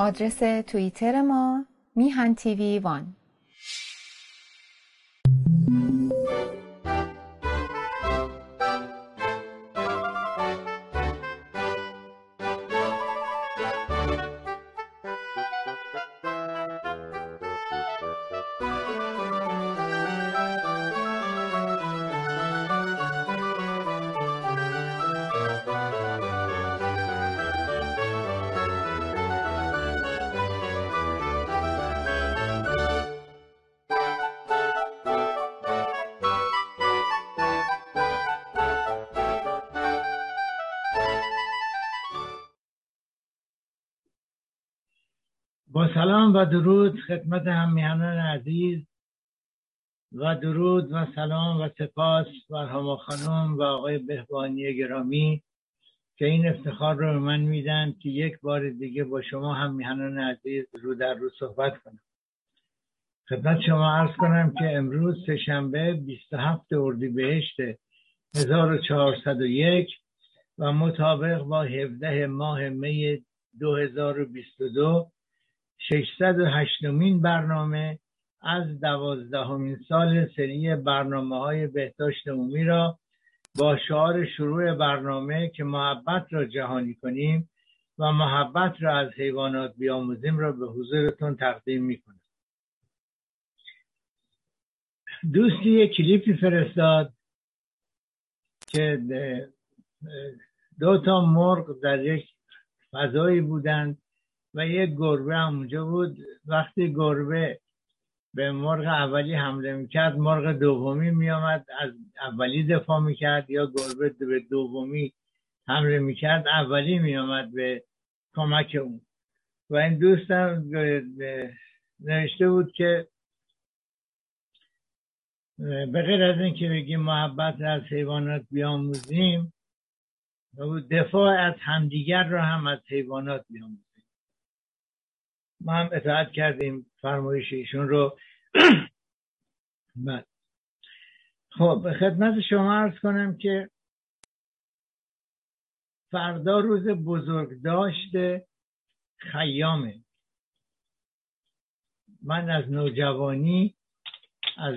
آدرس توییتر ما میهن تیوی وان. سلام و درود خدمت همیهنان عزیز و درود و سلام و سپاس بر هما خانم و آقای بهبانی گرامی که این افتخار رو به من میدن که یک بار دیگه با شما هم میهنان عزیز رو در رو صحبت کنم. خدمت شما عرض کنم که امروز سهشنبه 27 اردیبهشت 1401 و مطابق با 17 ماه می 2022 608 مین برنامه از دوازدهمین سال سری برنامه های بهداشت عمومی را با شعار شروع برنامه که محبت را جهانی کنیم و محبت را از حیوانات بیاموزیم را به حضورتون تقدیم می‌کنم. دوستی یک کلیپی فرستاد که دو تا مرغ در یک فضایی بودند. و یک گربه هم اونجا بود. وقتی گربه به مرغ اولی حمله می‌کرد مرغ دومی میامد از اولی دفاع می‌کرد یا گربه به دومی حمله می‌کرد اولی میامد به کمک اون. و این دوستم نوشته بود که به غیر از اینکه بگیم محبت از حیوانات بیاموزیم دفاع از همدیگر را هم از حیوانات بیاموزیم. ما هم اطاعت کردیم فرمایش ایشون رو. خب به خدمت شما ارز کنم که فردا روز بزرگ داشته خیامه. من از نوجوانی از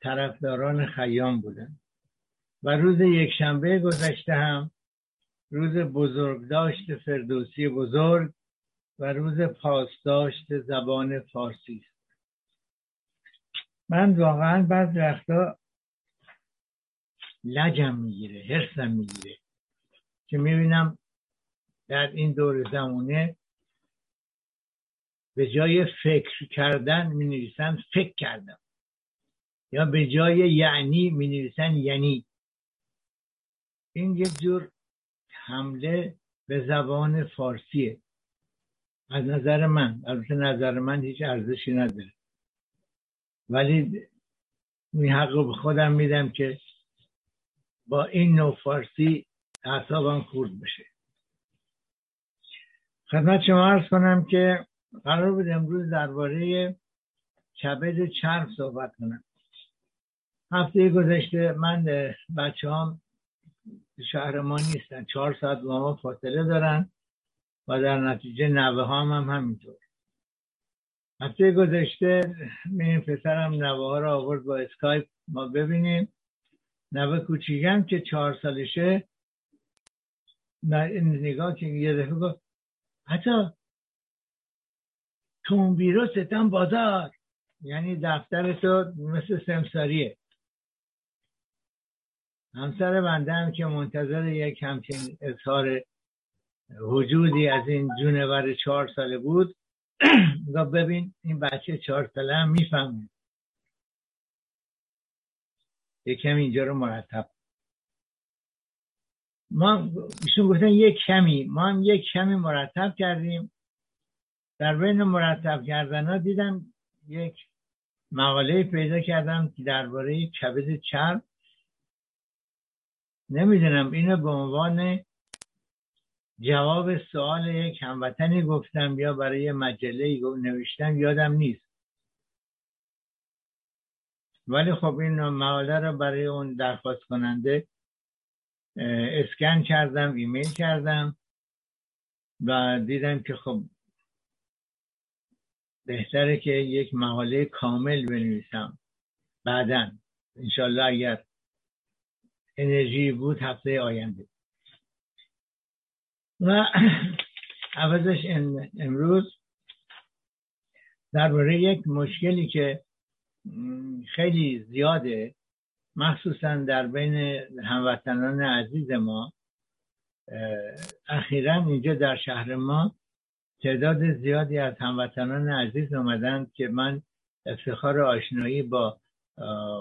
طرفداران خیام بودم و روز یک شنبه گذشته هم روز بزرگ داشته فردوسی بزرگ و روز پاسداشت زبان فارسی است. من واقعا بعض وقتا لجم می‌گیره حرسم می‌گیره که می‌بینم در این دور زمانه به جای فکر کردن می نویسن فکر کردم یا به جای یعنی می نویسن یعنی. این یک جور حمله به زبان فارسیه. از نظر من البته نظر من هیچ ارزشی نداره. ولی این حق به خودم میدم که با این نوع فارسی اعصابم خورد بشه. خدمت شما ارز کنم که قرار بود امروز درباره کبد چرب صحبت کنم. هفته گذشته من بچه هم شهر ما نیستن. چهار ساعت با ما فاصله دارن. و در نتیجه نوه هم, هم همینطور. هفته گذشته این پسرم نوه ها رو آورد با اسکایپ. ما ببینیم. نوه کوچیکم که چهار سالشه. نگاه که یه دفعه گفت حتی بیرو ستم بازار. یعنی دفتر تو مثل سمساریه. همسر بنده هم که منتظر یک همچین اظهار وجودی از این جونور چهار ساله بود. ببین این بچه چهار ساله هم می‌فهمه. یکم اینجا رو مرتب. ما ایشون گفتن یک کمی. ما هم یک کمی مرتب کردیم. در بین مرتب کردن ها دیدم یک مقاله پیدا کردم که درباره کبد چرب. نمی‌دونم اینو به عنوان جواب سوال یک هموطنی گفتم یا برای مجله نوشتم یادم نیست. ولی خب این مقاله رو برای اون درخواست کننده اسکن کردم ایمیل کردم و دیدم که خب بهتره که یک مقاله کامل بنویسم بعدا. انشالله اگر انرژی بود هفته آینده. و عوضش امروز درباره یک مشکلی که خیلی زیاده مخصوصا در بین هموطنان عزیز ما اخیرا اینجا در شهر ما تعداد زیادی از هموطنان عزیز اومدن که من افتخار آشنایی با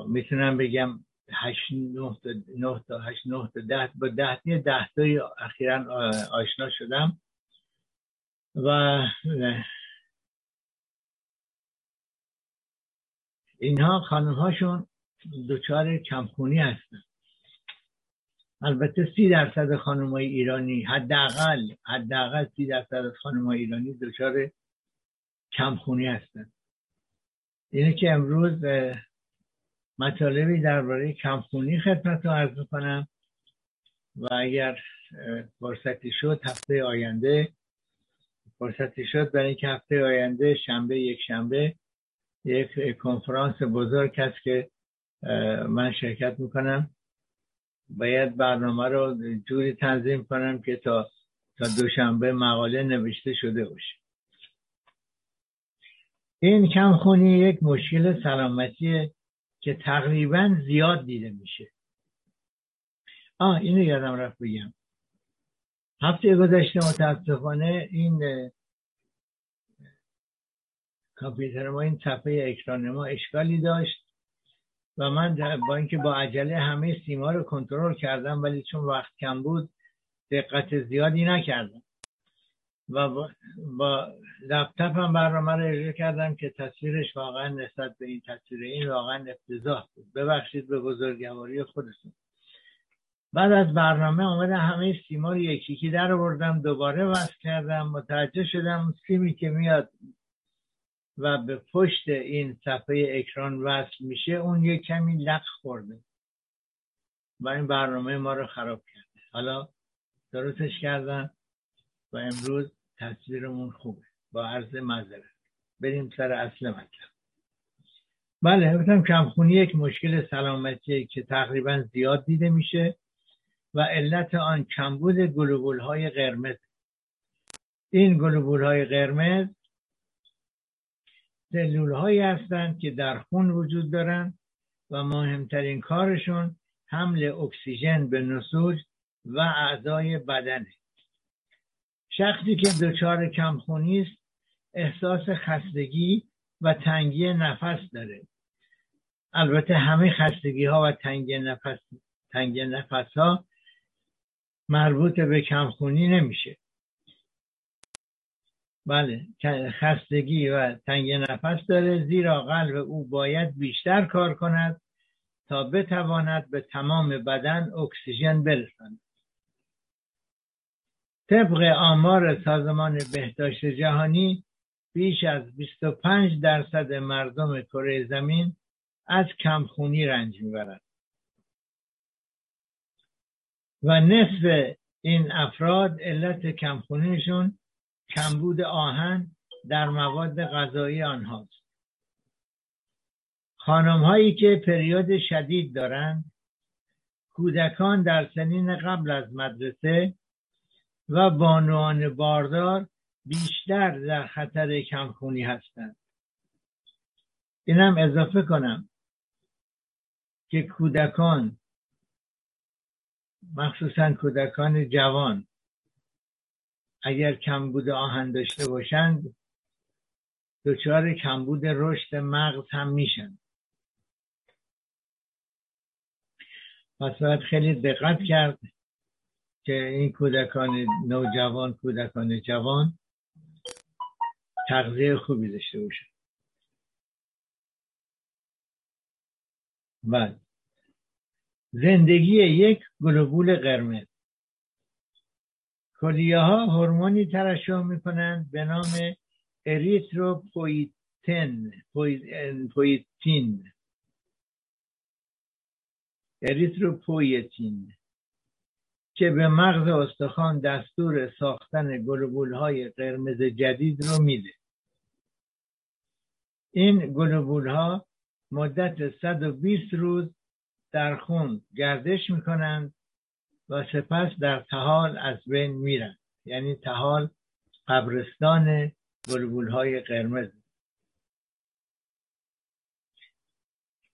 می‌تونم بگم هشت نه تا تا هشت نه تا ده. با ده تا ده تایی اخیرا آشنا شدم. و اینها خانم هاشون دچار کمخونی هستن. البته سی درصد خانم های ایرانی حداقل حداقل سی درصد خانم های ایرانی دچار کمخونی هستن. اینه که امروز مطالبی درباره کمخونی خدمت رو عرض کنم و اگر فرصتی شد هفته آینده فرصتی شد برای اینکه هفته آینده شنبه یک شنبه یک کنفرانس بزرگ هست که من شرکت می‌کنم. باید برنامه رو جوری تنظیم کنم که تا تا دوشنبه مقاله نوشته شده باشه. این کمخونی یک مشکل سلامتیه که تقریبا زیاد دیده میشه. آه اینو یادم رفت بگم. هفته گذشته متاسفانه این کامپیوتر ما این صفحه اکران ما اشکالی داشت و من با اینکه با عجله همه سیما رو کنترل کردم ولی چون وقت کم بود دقت زیادی نکردم. و با, لپتاپ هم برنامه رو اجرا کردم که تصویرش واقعا نسبت به این تصویر این واقعا افتضاح بود. ببخشید به بزرگواری خودتون. بعد از برنامه آمده همه سیما رو یکی یکی در آوردم دوباره وصل کردم متوجه شدم سیمی که میاد و به پشت این صفحه اکران وصل میشه اون یه کمی لق خورده. و این برنامه ما رو خراب کرده. حالا درستش کردم و امروز تصویرمون خوبه. با عرض مذارت بریم سر اصل مطلب. بله گفتم کمخونی یک مشکل سلامتی که تقریبا زیاد دیده میشه و علت آن کمبود گلوبول های قرمز. این گلوبول های قرمز سلول هایی هستند که در خون وجود دارند و مهمترین کارشون حمل اکسیژن به نسوج و اعضای بدنه. شخصی که دچار کمخونی است احساس خستگی و تنگی نفس داره. البته همه خستگی ها و تنگی نفس تنگی نفس ها مربوط به کمخونی نمیشه. بله خستگی و تنگ نفس داره زیرا قلب او باید بیشتر کار کند تا بتواند به تمام بدن اکسیژن برساند. طبق آمار سازمان بهداشت جهانی بیش از 25 درصد مردم کره زمین از کمخونی رنج می‌برند. و نصف این افراد علت کمخونیشون کمبود آهن در مواد غذایی آنهاست. خانم هایی که پریود شدید دارند کودکان در سنین قبل از مدرسه و بانوان باردار بیشتر در خطر کمخونی هستند. اینم اضافه کنم که کودکان مخصوصا کودکان جوان اگر کمبود آهن داشته باشند دچار کمبود رشد مغز هم میشن. پس باید خیلی دقت کرد که این کودکان نوجوان کودکان جوان تغذیه خوبی داشته باشن. بعد زندگی یک گلوبول قرمز. کلیه ها هورمونی ترشح می‌کنند به نام اریتروپویتین پویتین. اریتروپویتین. که به مغز استخوان دستور ساختن گلوبول های قرمز جدید رو میده. این گلوبول ها مدت 120 روز در خون گردش می‌کنند و سپس در طحال از بین میرن. یعنی طحال قبرستان گلوبول های قرمز.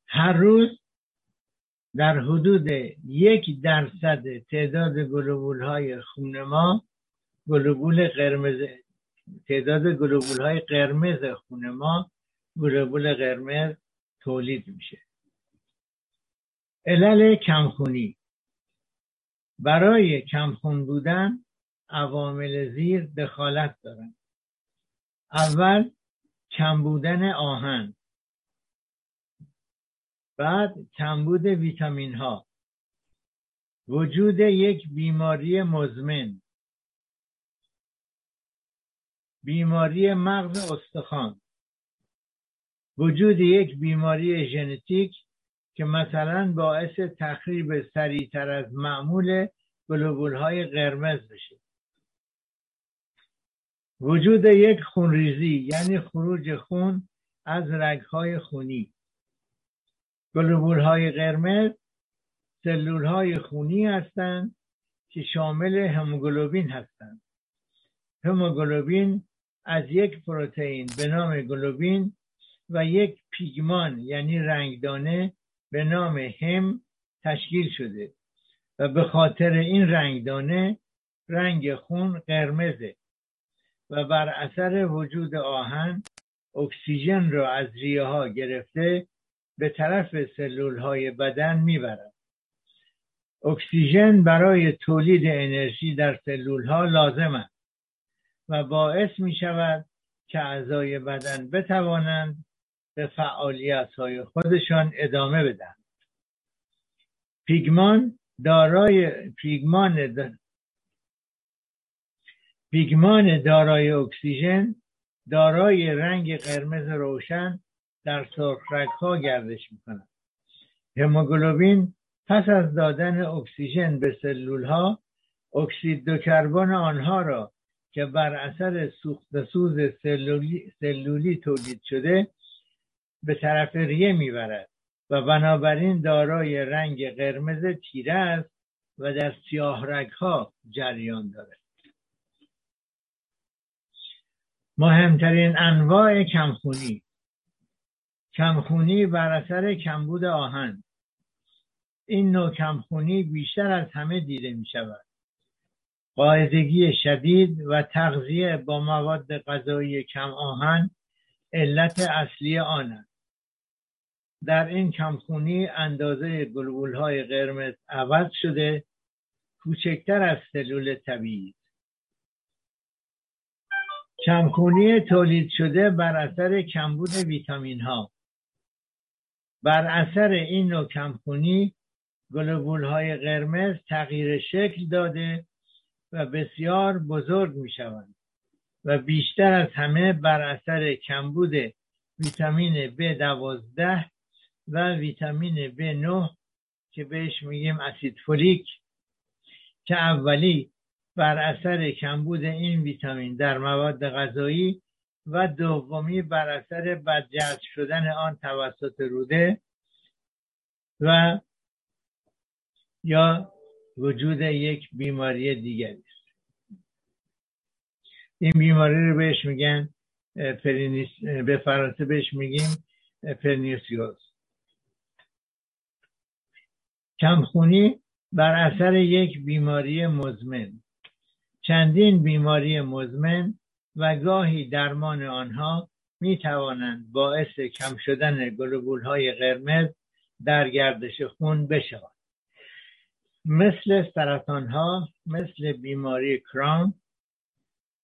هر روز در حدود یک درصد تعداد گلوبول های خون ما گلوبول قرمز تعداد گلوبول های قرمز خون ما گلوبول قرمز تولید میشه. علل کمخونی برای کمخون بودن عوامل زیر دخالت دارند اول کم بودن آهن. بعد کمبود ویتامین ها وجود یک بیماری مزمن. بیماری مغز استخوان. وجود یک بیماری ژنتیک که مثلا باعث تخریب سریعتر از معمول گلوبول های قرمز بشه. وجود یک خونریزی یعنی خروج خون از رگهای خونی. گلوبول های قرمز سلول های خونی هستند که شامل هموگلوبین هستند. هموگلوبین از یک پروتئین به نام گلوبین و یک پیگمان یعنی رنگدانه به نام هم تشکیل شده و به خاطر این رنگدانه رنگ خون قرمزه و بر اثر وجود آهن اکسیژن را از ریه ها گرفته به طرف سلول های بدن می‌برد اکسیژن برای تولید انرژی در سلول ها لازم است و باعث می شود که اعضای بدن بتوانند به فعالیت های خودشان ادامه بدن پیگمان دارای پیگمان پیگمان دارای اکسیژن دارای رنگ قرمز روشن در سرخرگ ها گردش می کند هموگلوبین پس از دادن اکسیژن به سلول ها اکسید دو کربن آنها را که بر اثر سوخت سوز سلولی, سلولی تولید شده به طرف ریه می‌برد و بنابراین دارای رنگ قرمز تیره است و در سیاه ها جریان دارد. مهمترین انواع کمخونی کمخونی بر اثر کمبود آهن. این نوع کمخونی بیشتر از همه دیده می شود قاعدگی شدید و تغذیه با مواد غذایی کم آهن علت اصلی آن است. در این کمخونی اندازه گلبول های قرمز عوض شده کوچکتر از سلول طبیعی. کمخونی تولید شده بر اثر کمبود ویتامین ها بر اثر این نوع کمخونی گلوبول های قرمز تغییر شکل داده و بسیار بزرگ می شوند و بیشتر از همه بر اثر کمبود ویتامین B12 و ویتامین B9 که بهش میگیم اسید فولیک که اولی بر اثر کمبود این ویتامین در مواد غذایی و دومی بر اثر بدجذب شدن آن توسط روده و یا وجود یک بیماری دیگری است. این بیماری رو بهش میگن pernicious به فرانسه بهش میگیم pernicieuse کمخونی بر اثر یک بیماری مزمن. چندین بیماری مزمن و گاهی درمان آنها می توانند باعث کم شدن گلوبول های قرمز در گردش خون بشوند. مثل سرطان ها مثل بیماری کرون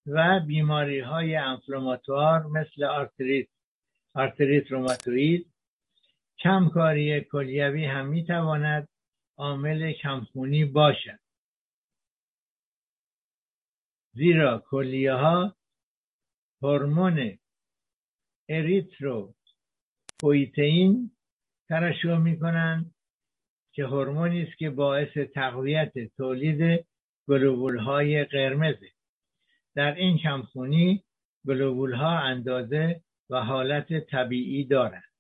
و بیماری های inflammatoire مثل آرتریت آرتریت روماتوید کمکاری کلیوی هم می تواند عامل کمخونی باشد. زیرا کلیه ها هورمون اریترو ترشح می کنند که هورمونی است که باعث تقویت تولید گلوبول های قرمزه. در این کمخونی گلوبول ها اندازه و حالت طبیعی دارند.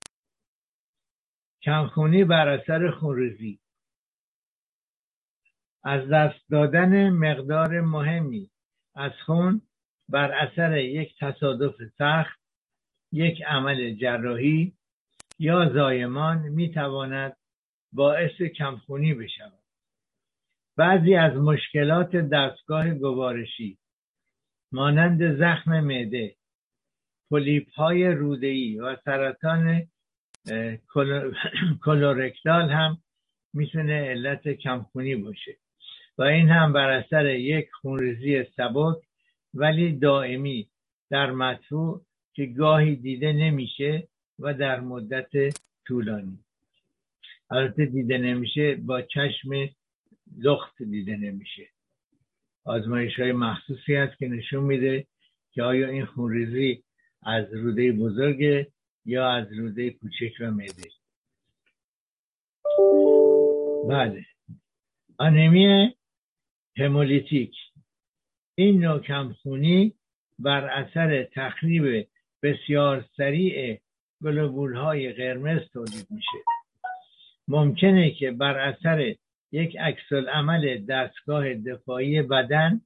کمخونی بر اثر خونریزی. از دست دادن مقدار مهمی از خون بر اثر یک تصادف سخت یک عمل جراحی یا زایمان می تواند باعث کمخونی بشود. بعضی از مشکلات دستگاه گوارشی مانند زخم معده پولیپ های رودهی و سرطان کلورکتال هم می‌تونه علت کمخونی باشه و این هم بر اثر یک خونریزی سبک ولی دائمی در مدفوع که گاهی دیده نمیشه و در مدت طولانی. البته دیده نمیشه با چشم لخت دیده نمیشه. آزمایش های مخصوصی هست که نشون میده که آیا این خونریزی از روده بزرگ یا از روده کوچک و معده. بله. آنمی همولیتیک این نوع کمخونی بر اثر تخریب بسیار سریع گلوبول های قرمز تولید میشه. ممکنه که بر اثر یک عکس عمل دستگاه دفاعی بدن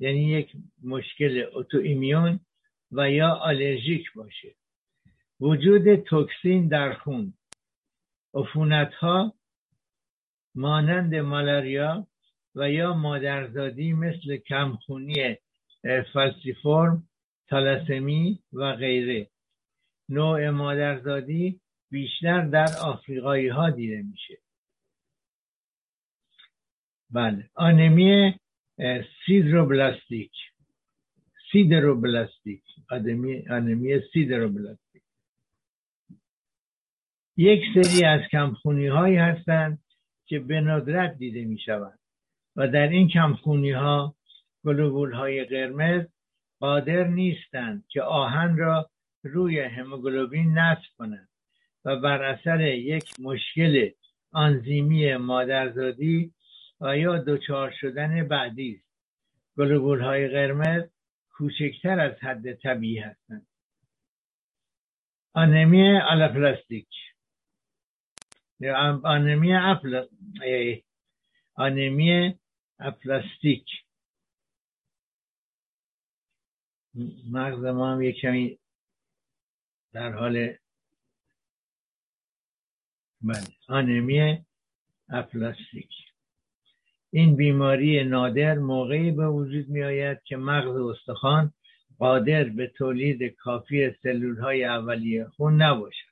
یعنی یک مشکل اتو ایمیون و یا آلرژیک باشه. وجود توکسین در خون. عفونت ها مانند مالاریا و یا مادرزادی مثل کمخونی فلسیفورم تالاسمی و غیره. نوع مادرزادی بیشتر در آفریقایی ها دیده میشه. بله. آنمی سیدروبلاستیک. سیدروبلاستیک. آنمی سیدروبلاستیک. یک سری از کمخونی هایی هستند که به ندرت دیده می شوند و در این کمخونی ها گلوبول های قرمز قادر نیستند که آهن را روی هموگلوبین نصب کنند و بر اثر یک مشکل آنزیمی مادرزادی و یا دچار شدن بعدی است گلوبول های قرمز کوچکتر از حد طبیعی هستند آنمی aplastic anemia. آنمی aplastic. مغز ما هم یک کمی در حال بله آنمی اپلاستیک. این بیماری نادر موقعی به وجود می آید که مغز استخوان قادر به تولید کافی سلول های اولیه خون نباشد.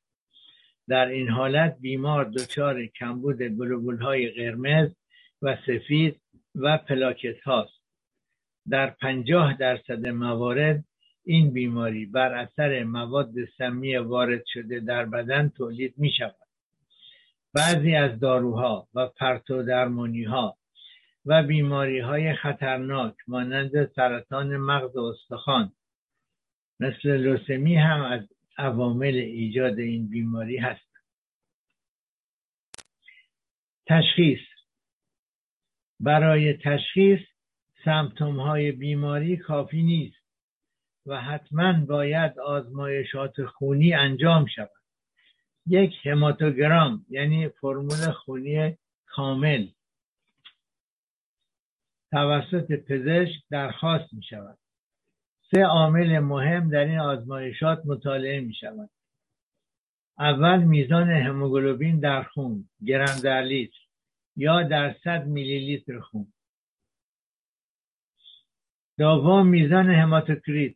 در این حالت بیمار دچار کمبود گلوبول های قرمز و سفید و پلاکت هاست. در پنجاه درصد موارد این بیماری بر اثر مواد سمی وارد شده در بدن تولید می شود بعضی از داروها و پرتو درمانی ها و بیماری های خطرناک مانند سرطان مغز و استخوان مثل لوسمی هم از عوامل ایجاد این بیماری هست تشخیص برای تشخیص سمتوم های بیماری کافی نیست و حتما باید آزمایشات خونی انجام شود. یک هماتوگرام یعنی فرمول خونی کامل توسط پزشک درخواست می شود. سه عامل مهم در این آزمایشات مطالعه می شود. اول میزان هموگلوبین در خون گرم در لیتر یا در صد میلی لیتر خون. دوم میزان هماتوکریت.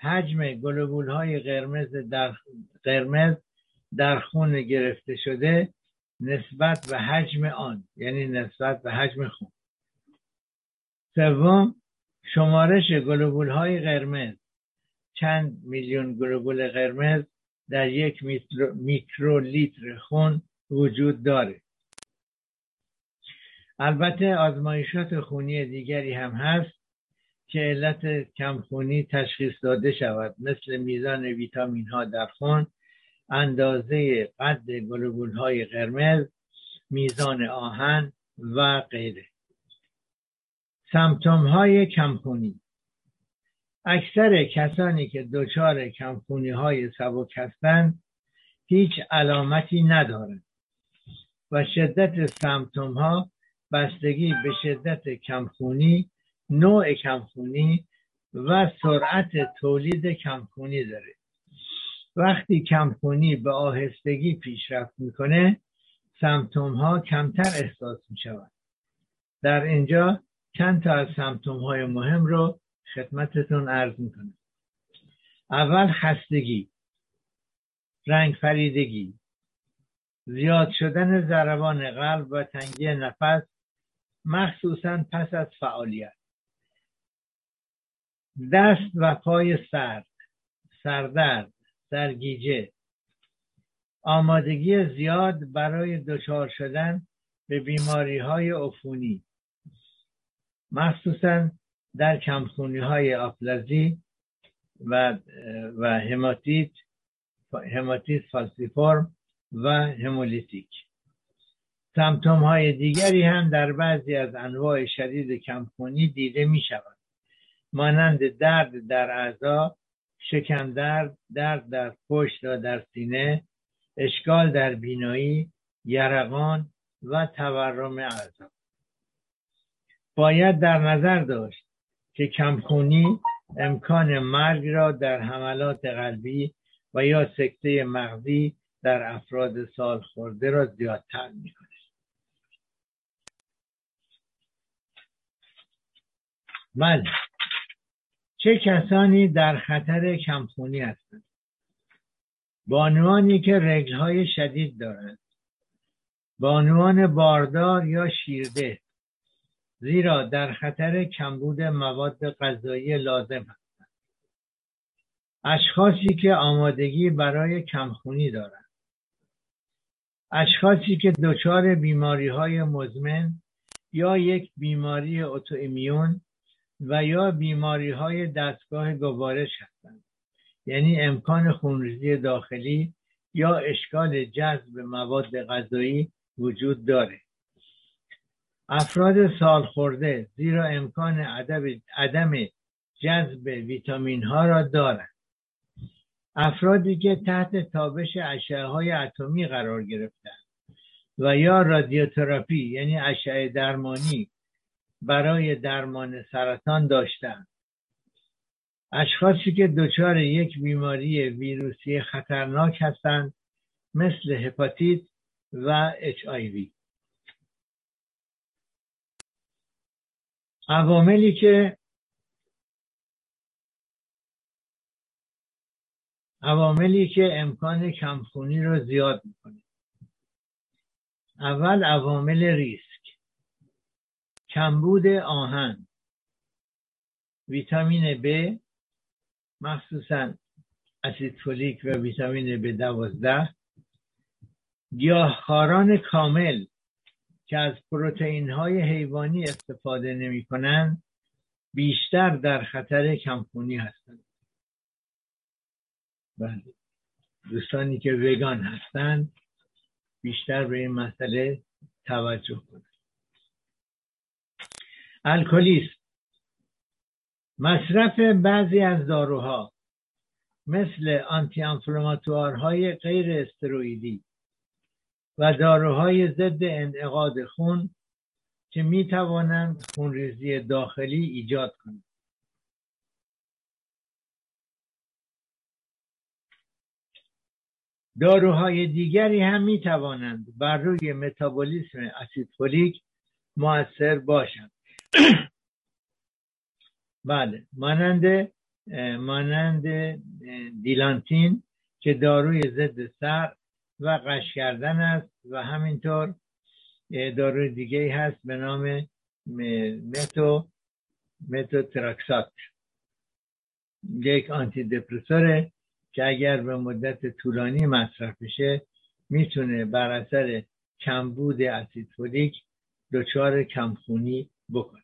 حجم گلوبول های قرمز در قرمز در خون گرفته شده نسبت به حجم آن یعنی نسبت به حجم خون. سوم شمارش گلوبول های قرمز. چند میلیون گلوبول قرمز در یک میکرو لیتر خون وجود داره. البته آزمایشات خونی دیگری هم هست که علت کمخونی تشخیص داده شود. مثل میزان ویتامین ها در خون اندازه قد گلوبول های قرمز میزان آهن و غیره. سمتوم های کمخونی. اکثر کسانی که دچار کمخونی های سبک هستند هیچ علامتی ندارند و شدت سمتوم ها بستگی به شدت کمخونی نوع کمخونی و سرعت تولید کمخونی داره. وقتی کمخونی به آهستگی پیشرفت می‌کنه سمتوم ها کمتر احساس می شود در اینجا چند تا از سمتوم های مهم رو خدمتتون عرض می‌کنم. اول خستگی رنگ فریدگی زیاد شدن ضربان قلب و تنگی نفس مخصوصا پس از فعالیت. دست و پای سرد سردرد سرگیجه. آمادگی زیاد برای دچار شدن به بیماری های عفونی. مخصوصا در کمخونی های آپلازی و, و هماتیت هماتیت فالسیفورم و همولیتیک. سمتوم های دیگری هم در بعضی از انواع شدید کمخونی دیده می شود مانند درد در اعضا شکم درد درد در پشت و در سینه اشکال در بینایی یرقان و تورم اعضا. باید در نظر داشت که کمخونی امکان مرگ را در حملات قلبی و یا سکته مغزی در افراد سال خورده را زیادتر می‌کنه بله. چه کسانی در خطر کمخونی هستند؟ بانوانی که رگلهای شدید دارند. بانوان باردار یا شیرده. زیرا در خطر کمبود مواد غذایی لازم هستند. اشخاصی که آمادگی برای کمخونی دارند. اشخاصی که دچار بیماری های مزمن یا یک بیماری اتوایمیون و یا بیماری های دستگاه گوارش هستند. یعنی امکان خونریزی داخلی یا اشکال جذب مواد غذایی وجود داره. افراد سالخورده زیرا امکان عدم جذب ویتامین ها را دارند. افرادی که تحت تابش اشعه های اتمی قرار گرفتند و یا رادیوتراپی یعنی اشعه درمانی برای درمان سرطان داشتند اشخاصی که دچار یک بیماری ویروسی خطرناک هستند مثل هپاتیت و اچ آی وی. عواملی که عواملی که امکان کمخونی رو زیاد می‌کنه. اول عوامل ریسک. کمبود آهن. ویتامین B مخصوصا اسید فولیک و ویتامین B دوازده. گیاهخواران کامل که از پروتئین های حیوانی استفاده نمی کنند بیشتر در خطر کمخونی هستند. بله. دوستانی که وگان هستند بیشتر به این مسئله توجه کنند. الکلیسم مصرف بعضی از داروها مثل آنتی های غیر استروئیدی و داروهای ضد انعقاد خون که می توانند خونریزی داخلی ایجاد کنند. داروهای دیگری هم می توانند بر روی متابولیسم اسید فولیک موثر باشند. بله. مانند مانند دیلانتین که داروی ضد سر و غش کردن است و همینطور داروی دیگه هست به نام métho méthotrexate یک antidépresseur ه که اگر به مدت طولانی مصرف بشه می‌تونه بر اثر کمبود اسید فولیک دچار کمخونی بکنه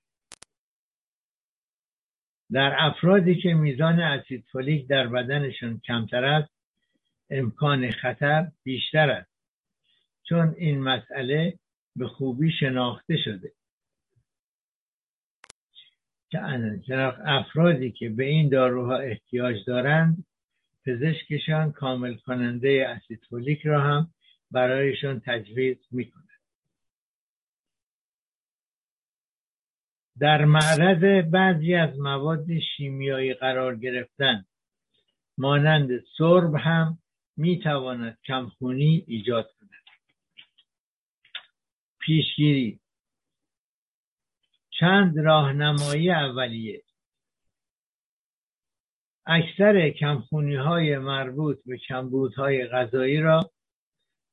در افرادی که میزان اسید فولیک در بدنشون کمتر است امکان خطر بیشتر است. چون این مسئله به خوبی شناخته شده. افرادی که به این داروها احتیاج دارند پزشکشان کامل کننده اسیدفولیک را هم برایشان تجویز می‌کند در معرض بعضی از مواد شیمیایی قرار گرفتن مانند سرب هم می‌تواند کمخونی ایجاد کند. پیشگیری چند راهنمایی اولیه. اکثر کمخونی های مربوط به کمبودهای غذایی را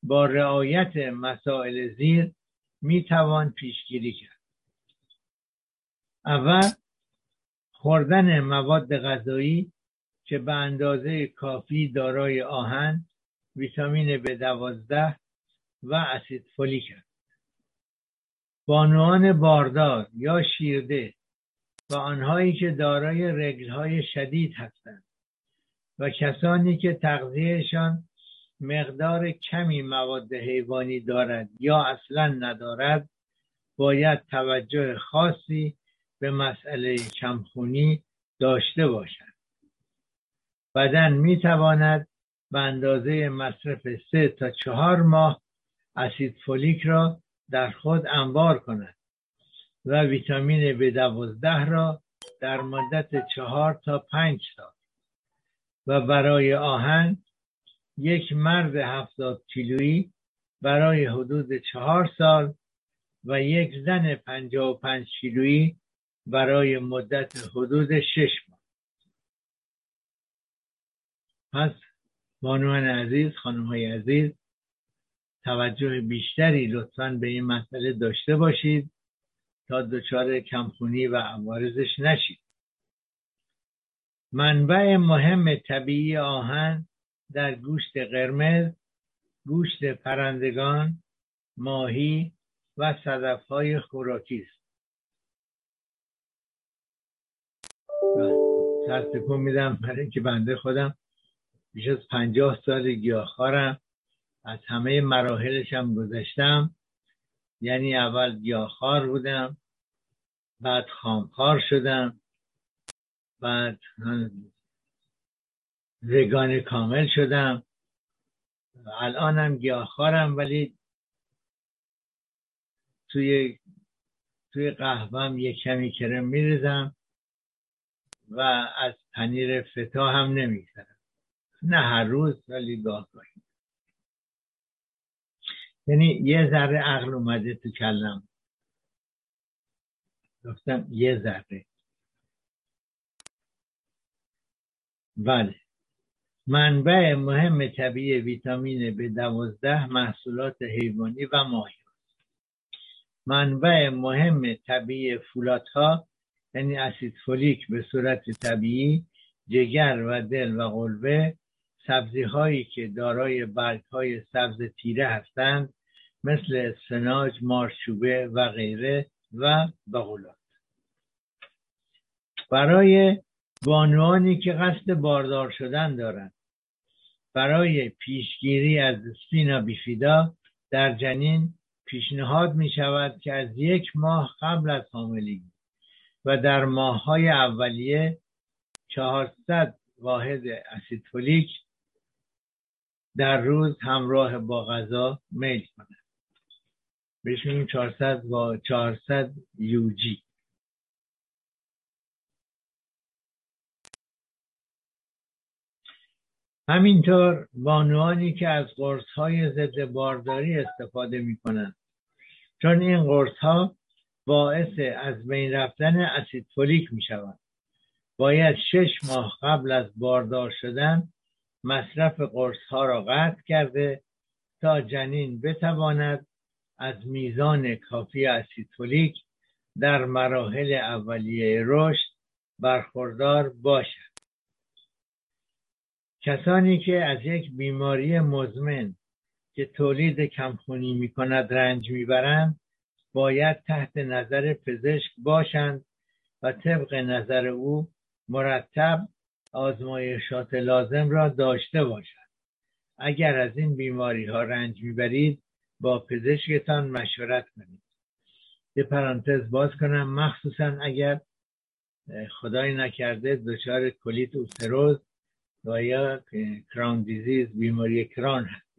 با رعایت مسائل زیر می توان پیشگیری کرد. اول خوردن مواد غذایی که به اندازه کافی دارای آهن ویتامین ب دوازده و اسید فولیک است. بانوان باردار یا شیرده و آنهایی که دارای رگلهای شدید هستند و کسانی که تغذیهشان مقدار کمی مواد حیوانی دارد یا اصلا ندارد باید توجه خاصی به مسئله کمخونی داشته باشد. بدن می تواند به اندازه مصرف سه تا چهار ماه اسید فولیک را در خود انبار کند و ویتامین ب دوازده را در مدت چهار تا پنج سال و برای آهن یک مرد هفتاد کیلویی برای حدود چهار سال و یک زن پنجاه و پنج کیلویی برای مدت حدود شش ماه. پس بانوان عزیز خانم های عزیز توجه بیشتری لطفا به این مسئله داشته باشید تا دچار کمخونی و عوارضش نشید. منبع مهم طبیعی آهن در گوشت قرمز گوشت پرندگان ماهی و صدف های خوراکی است. سرتکون میدم برای که بنده خودم بیش از پنجاه سال گیاهخوارم از همه مراحلش هم گذشتم. یعنی اول گیاهخوار بودم بعد خامخوار شدم بعد وگان کامل شدم. الانم گیاهخوارم ولی توی توی قهوهم یک کمی کرم میریزم. و از پنیر فتا هم نمیگذرم. نه هر روز ولی گاه گاهی یعنی یه ذره عقل اومده تو کلم. گفتم یه ذره. بله. منبع مهم طبیعی ویتامین به دوازده محصولات حیوانی و ماهی منبع مهم طبیعی فولات ها یعنی اسید فولیک به صورت طبیعی جگر و دل و قلبه سبزی هایی که دارای برگ های سبز تیره هستند مثل اسفناج، مارچوبه و غیره و بغولات برای بانوانی که قصد باردار شدن دارند. برای پیشگیری از سپینا بیفیدا در جنین پیشنهاد می شود که از یک ماه قبل از حاملگی و در ماه های اولیه 400 واحد اسید فولیک در روز همراه با غذا میل کند بهش میگیم 400 و 400 یوجی. همینطور بانوانی که از قرص های ضد بارداری استفاده می کنند چون این قرص ها باعث از بین رفتن اسید فولیک می شود باید شش ماه قبل از باردار شدن مصرف قرص ها را قطع کرده تا جنین بتواند از میزان کافی اسیدفولیک در مراحل اولیه رشد برخوردار باشد. کسانی که از یک بیماری مزمن که تولید کمخونی می کند رنج می‌برند باید تحت نظر پزشک باشند و طبق نظر او مرتب آزمایشات لازم را داشته باشند. اگر از این بیماری ها رنج می‌برید با پزشکتان مشورت کنید. یه پرانتز باز کنم مخصوصا اگر خدای نکرده دچار کلیت اوستروز و یا کران دیزیز بیماری کران هستید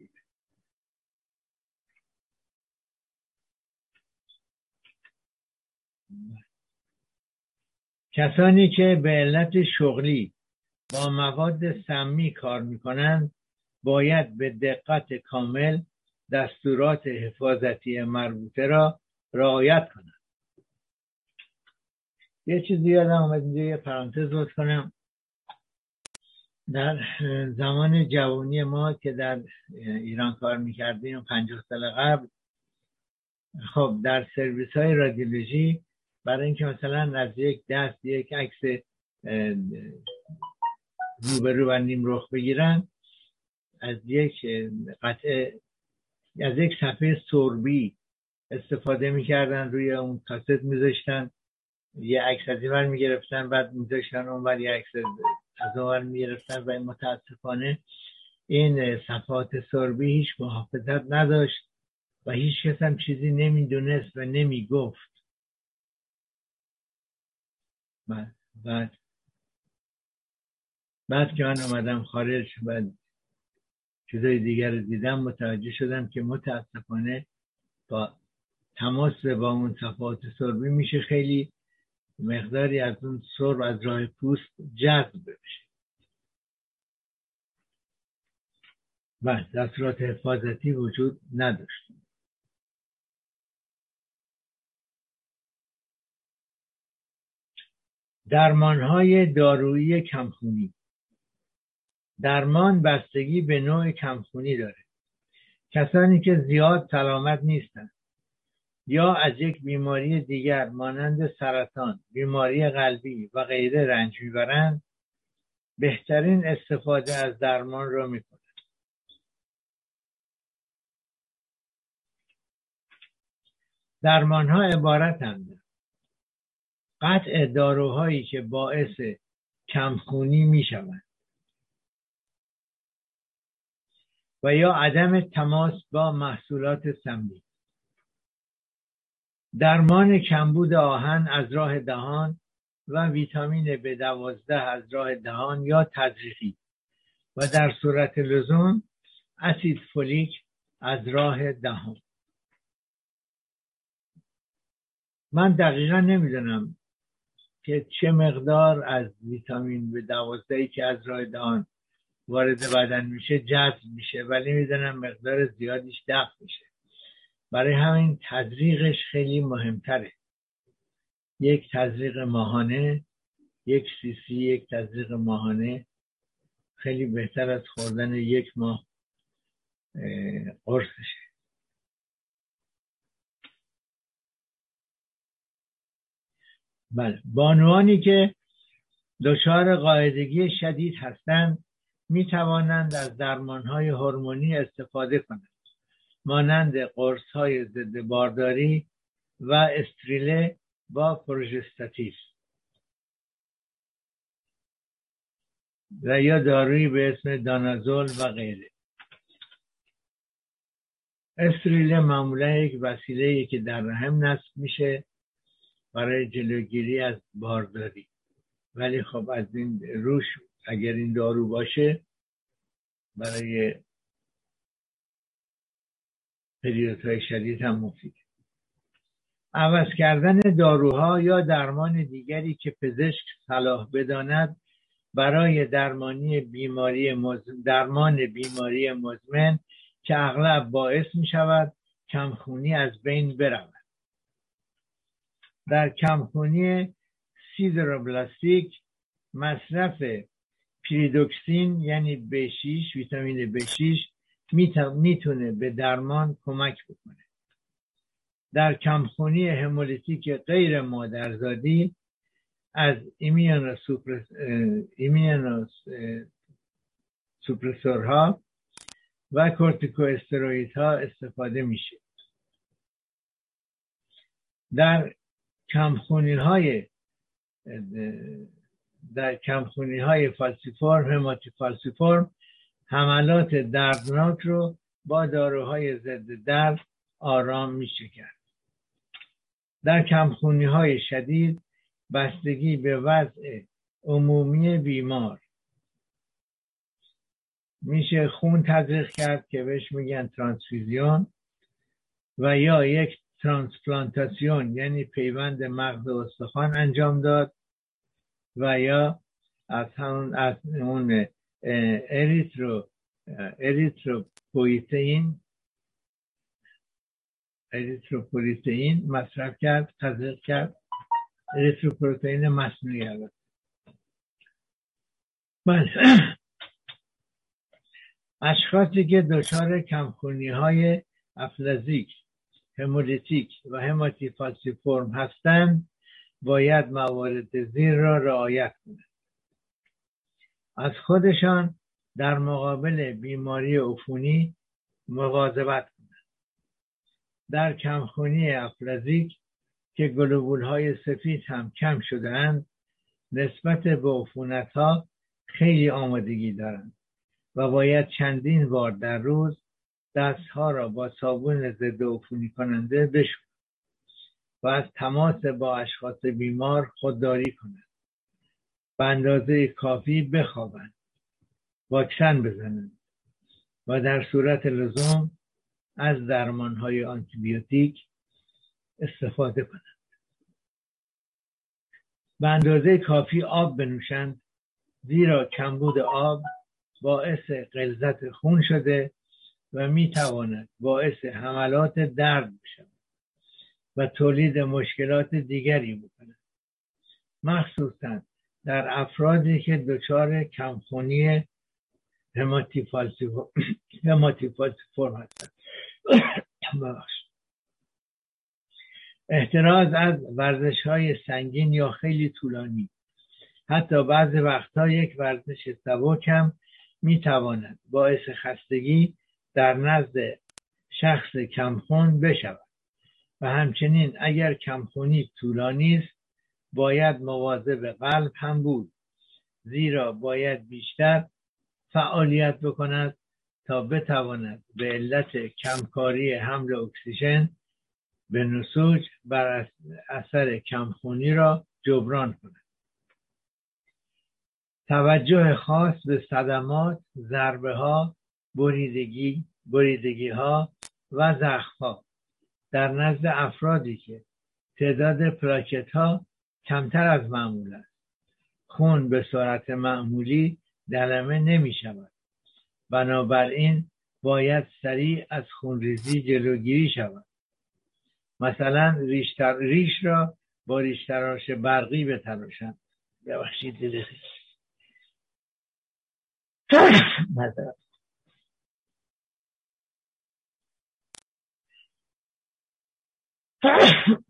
کسانی که به علت شغلی با مواد سمی کار می‌کنند باید به دقت کامل دستورات حفاظتی مربوطه را رعایت کنند. یه چیزی یادم آمد اینجا یه پرانتز باز کنم. در زمان جوانی ما که در ایران کار می‌کردیم پنجاه سال قبل خب در سرویس های رادیولوژی برای اینکه مثلا از یک دست یک عکس روبرو و نیم رخ بگیرن از یک قطعه از یک صفحه سربی استفاده می‌کردن روی اون کاست میذاشتن. یه عکس از اینور می‌گرفتن بعد میذاشتن اونور یه عکس از اونور می‌گرفتن و متاسفانه این صفحات سربی هیچ محافظت نداشت و هیچ کس هم چیزی نمی‌دونست و نمی‌گفت. بعد بعد. بعد که من آمدم خارج و چیزای دیگر رو دیدم متوجه شدم که متاسفانه با تماس با اون صفحات سربی میشه خیلی مقداری از اون سرب از راه پوست جذب بشه. و دستورات حفاظتی وجود نداشت. درمان های دارویی کمخونی. درمان بستگی به نوع کمخونی داره. کسانی که زیاد سلامت نیستند یا از یک بیماری دیگر مانند سرطان بیماری قلبی و غیره رنج می‌برند بهترین استفاده از درمان را می‌کنند. درمان ها عبارتند. قطع داروهایی که باعث کمخونی می‌شوند. و یا عدم تماس با محصولات سمی. درمان کمبود آهن از راه دهان و ویتامین ب دوازده از راه دهان یا تزریقی. و در صورت لزوم اسید فولیک از راه دهان. من دقیقا نمی‌دونم که چه مقدار از ویتامین به دوازده که از راه دهان وارد بدن میشه جذب میشه ولی می‌دونم مقدار زیادیش دفع میشه. برای همین تزریقش خیلی مهمتره. یک تزریق ماهانه یک سی سی یک تزریق ماهانه خیلی بهتر از خوردن یک ماه قرصشه. بله. بانوانی که دچار قاعدگی شدید هستند می توانند از درمان های هورمونی استفاده کنند. مانند قرص های ضد بارداری و استریله با پروژستاتیف و یا دارویی به اسم دانازول و غیره. استریله معمولا یک وسیله که در رحم نصب میشه. برای جلوگیری از بارداری ولی خب از این روش اگر این دارو باشه برای های شدید هم مفید. عوض کردن داروها یا درمان دیگری که پزشک صلاح بداند برای درمانی بیماری درمان بیماری مزمن که اغلب باعث می شود کمخونی از بین برود. در کمخونی سیدروبلاستیک مصرف پیریدوکسین یعنی B6 ویتامین B6 می‌تونه به درمان کمک بکنه. در کمخونی همولیتیک غیر مادرزادی از immunosuppresseur ها و cortico ها استفاده میشه. در کمخونی های در کمخونی های falciforme hématie falciforme حملات دردناک رو با داروهای ضد درد آرام میشه کرد. در کمخونی های شدید بستگی به وضع عمومی بیمار. میشه خون تزریق کرد که بهش میگن ترانسفیزیون و یا یک ترانسپلانتاسیون یعنی پیوند مغز و استخوان انجام داد و یا از همون از اون اریترو اریتروپویتین اریتروپویتین مصرف کرد تزریق کرد. اریتروپروتئین مصنوعی البته. بله. اشخاصی که دچار کمخونی های aplasique همولیتیک و hématie فرم هستند باید موارد زیر را رعایت کنند. از خودشان در مقابل بیماری عفونی مواظبت کنند. در کمخونی افلزیک که گلوبول های سفید هم کم شدهاند نسبت به عفونت ها خیلی آمادگی دارند و باید چندین بار در روز دستها را با صابون ضد عفونی کننده بشورند و از تماس با اشخاص بیمار خودداری کنند. به اندازه کافی بخوابند. واکسن بزنند و در صورت لزوم از های آنتیبیوتیک استفاده کنند. به اندازه کافی آب بنوشند زیرا کمبود آب باعث غلظت خون شده و می‌تواند باعث حملات درد بشود و تولید مشکلات دیگری بکند. مخصوصا در افرادی که دچار کمخونی هماتیفالسیفورم هستند. احتراز از ورزش های سنگین یا خیلی طولانی. حتی بعض وقتها یک ورزش سبک هم می‌تواند باعث خستگی در نزد شخص کمخون بشود. و همچنین اگر کمخونی طولانی است باید مواظب قلب هم بود. زیرا باید بیشتر فعالیت بکند تا بتواند به علت کمکاری حمل اکسیژن به نسوج بر اثر کمخونی را جبران کند. توجه خاص به صدمات ضربه ها بریدگی بریدگی ها و زخم ها در نزد افرادی که تعداد پلاکت ها کمتر از معمول است. خون به صورت معمولی دلمه نمی شود بنابراین باید سریع از خونریزی جلوگیری شود. مثلا ریش, ریش را با ریش تراش برقی بتراشند. ببخشید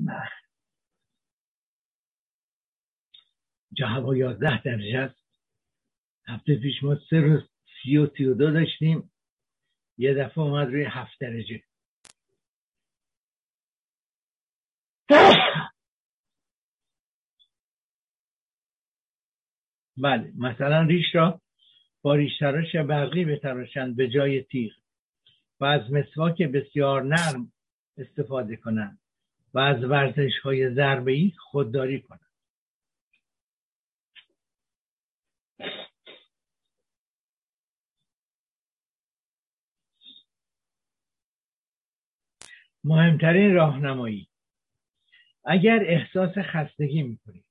جا هوا یازده درجه است. هفته پیش ما سه روز سی و سی و دو داشتیم. یه دفعه اومد روی هفت درجه. بله مثلا ریش را با ریشتراش برقی بتراشند به جای تیغ و از مسواک بسیار نرم استفاده کنند. و از ورزش های ضربه خودداری کنند. مهمترین راهنمایی. اگر احساس خستگی می‌کنید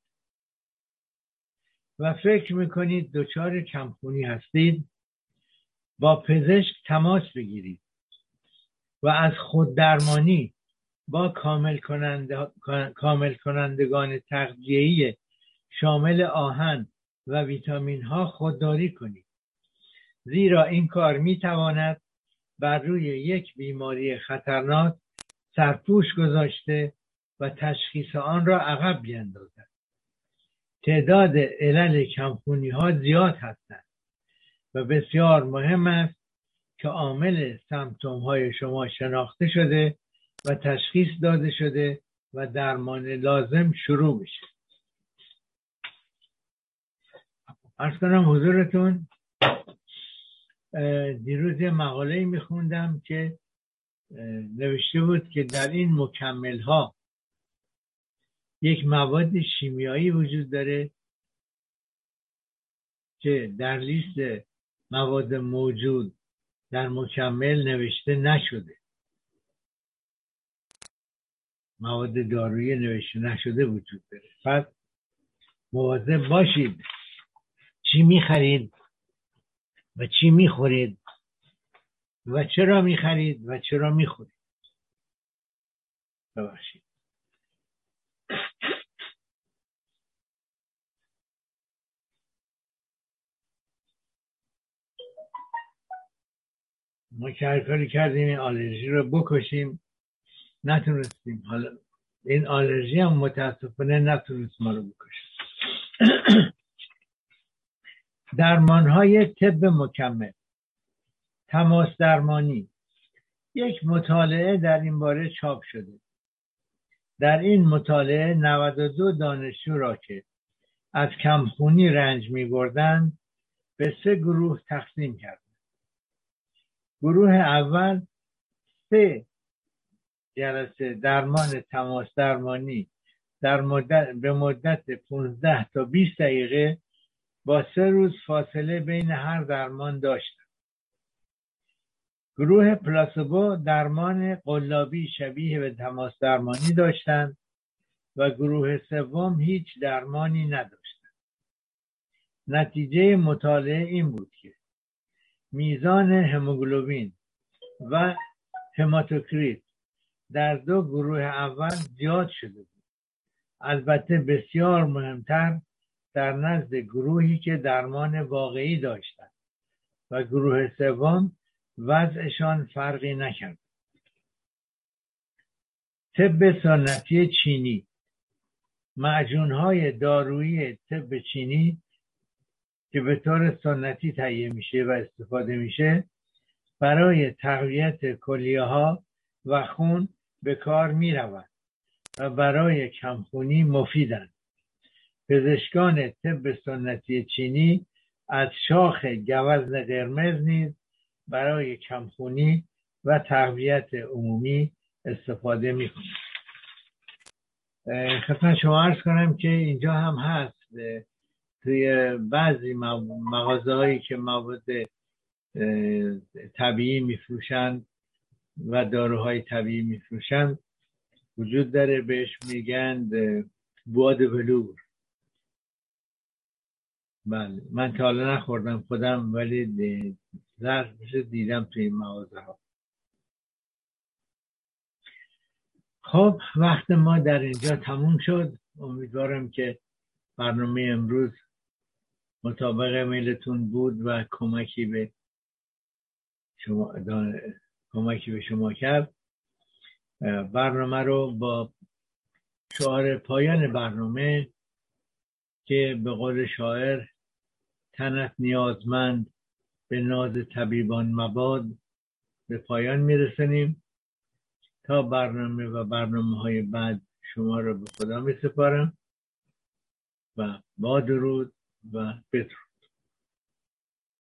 و فکر می‌کنید دچار کمخونی هستید با پزشک تماس بگیرید و از خوددرمانی با کامل, کننده، کامل کنندگان تغذیه‌ای شامل آهن و ویتامین ها خودداری کنید. زیرا این کار می تواند بر روی یک بیماری خطرناک سرپوش گذاشته و تشخیص آن را عقب بیندازد تعداد علل کمخونی ها زیاد هستند و بسیار مهم است که عامل سمتوم های شما شناخته شده و تشخیص داده شده و درمان لازم شروع بشه ارز کنم حضورتون دیروز یه مقاله میخوندم که نوشته بود که در این مکمل ها یک مواد شیمیایی وجود داره که در لیست مواد موجود در مکمل نوشته نشده. مواد دارویی نوشته نشده وجود داره. پس مواظب باشید چی می‌خرید و چی می‌خورید و چرا می‌خرید و چرا می‌خورید. ببخشید. ما کاری کردیم این آلرژی رو بکشیم. نتونستیم. حالا این آلرژی هم متاسفانه نتونست ما رو بکشه. درمان های طب مکمل. تماس درمانی. یک مطالعه در این باره چاپ شده. در این مطالعه 92 دانشجو را که از کمخونی رنج می بردن به سه گروه تقسیم کرد گروه اول سه جلسه درمان تماس درمانی در مدت به مدت 15 تا 20 دقیقه با سه روز فاصله بین هر درمان داشتند گروه پلاسبو درمان قلابی شبیه به تماس درمانی داشتند و گروه سوم هیچ درمانی نداشتند نتیجه مطالعه این بود که میزان هموگلوبین و هماتوکریت در دو گروه اول زیاد شده بود. البته بسیار مهمتر در نزد گروهی که درمان واقعی داشتند و گروه سوم وضعشان فرقی نکرد. طب سنتی چینی معجونهای دارویی طب چینی که به طور سنتی تهیه میشه و استفاده میشه برای تقویت کلیه ها و خون به کار می و برای کمخونی مفیدند. پزشکان طب سنتی چینی از شاخ گوزن قرمز نیز برای کمخونی و تقویت عمومی استفاده می کنند خدمت شما ارز کنم که اینجا هم هست توی بعضی مغازه هایی که مواد طبیعی میفروشند و داروهای طبیعی میفروشند وجود داره بهش میگن بواد بلور. بله من تا حالا نخوردم خودم ولی ظرفش دیدم توی این مغازه ها. خب وقت ما در اینجا تموم شد. امیدوارم که برنامه امروز مطابق میلتون بود و کمکی به شما کمکی به شما کرد. برنامه رو با شعار پایان برنامه که به قول شاعر تنت نیازمند به ناز طبیبان مباد به پایان میرسنیم تا برنامه و برنامه های بعد شما رو به خدا می سپارم و با درود و بدرود.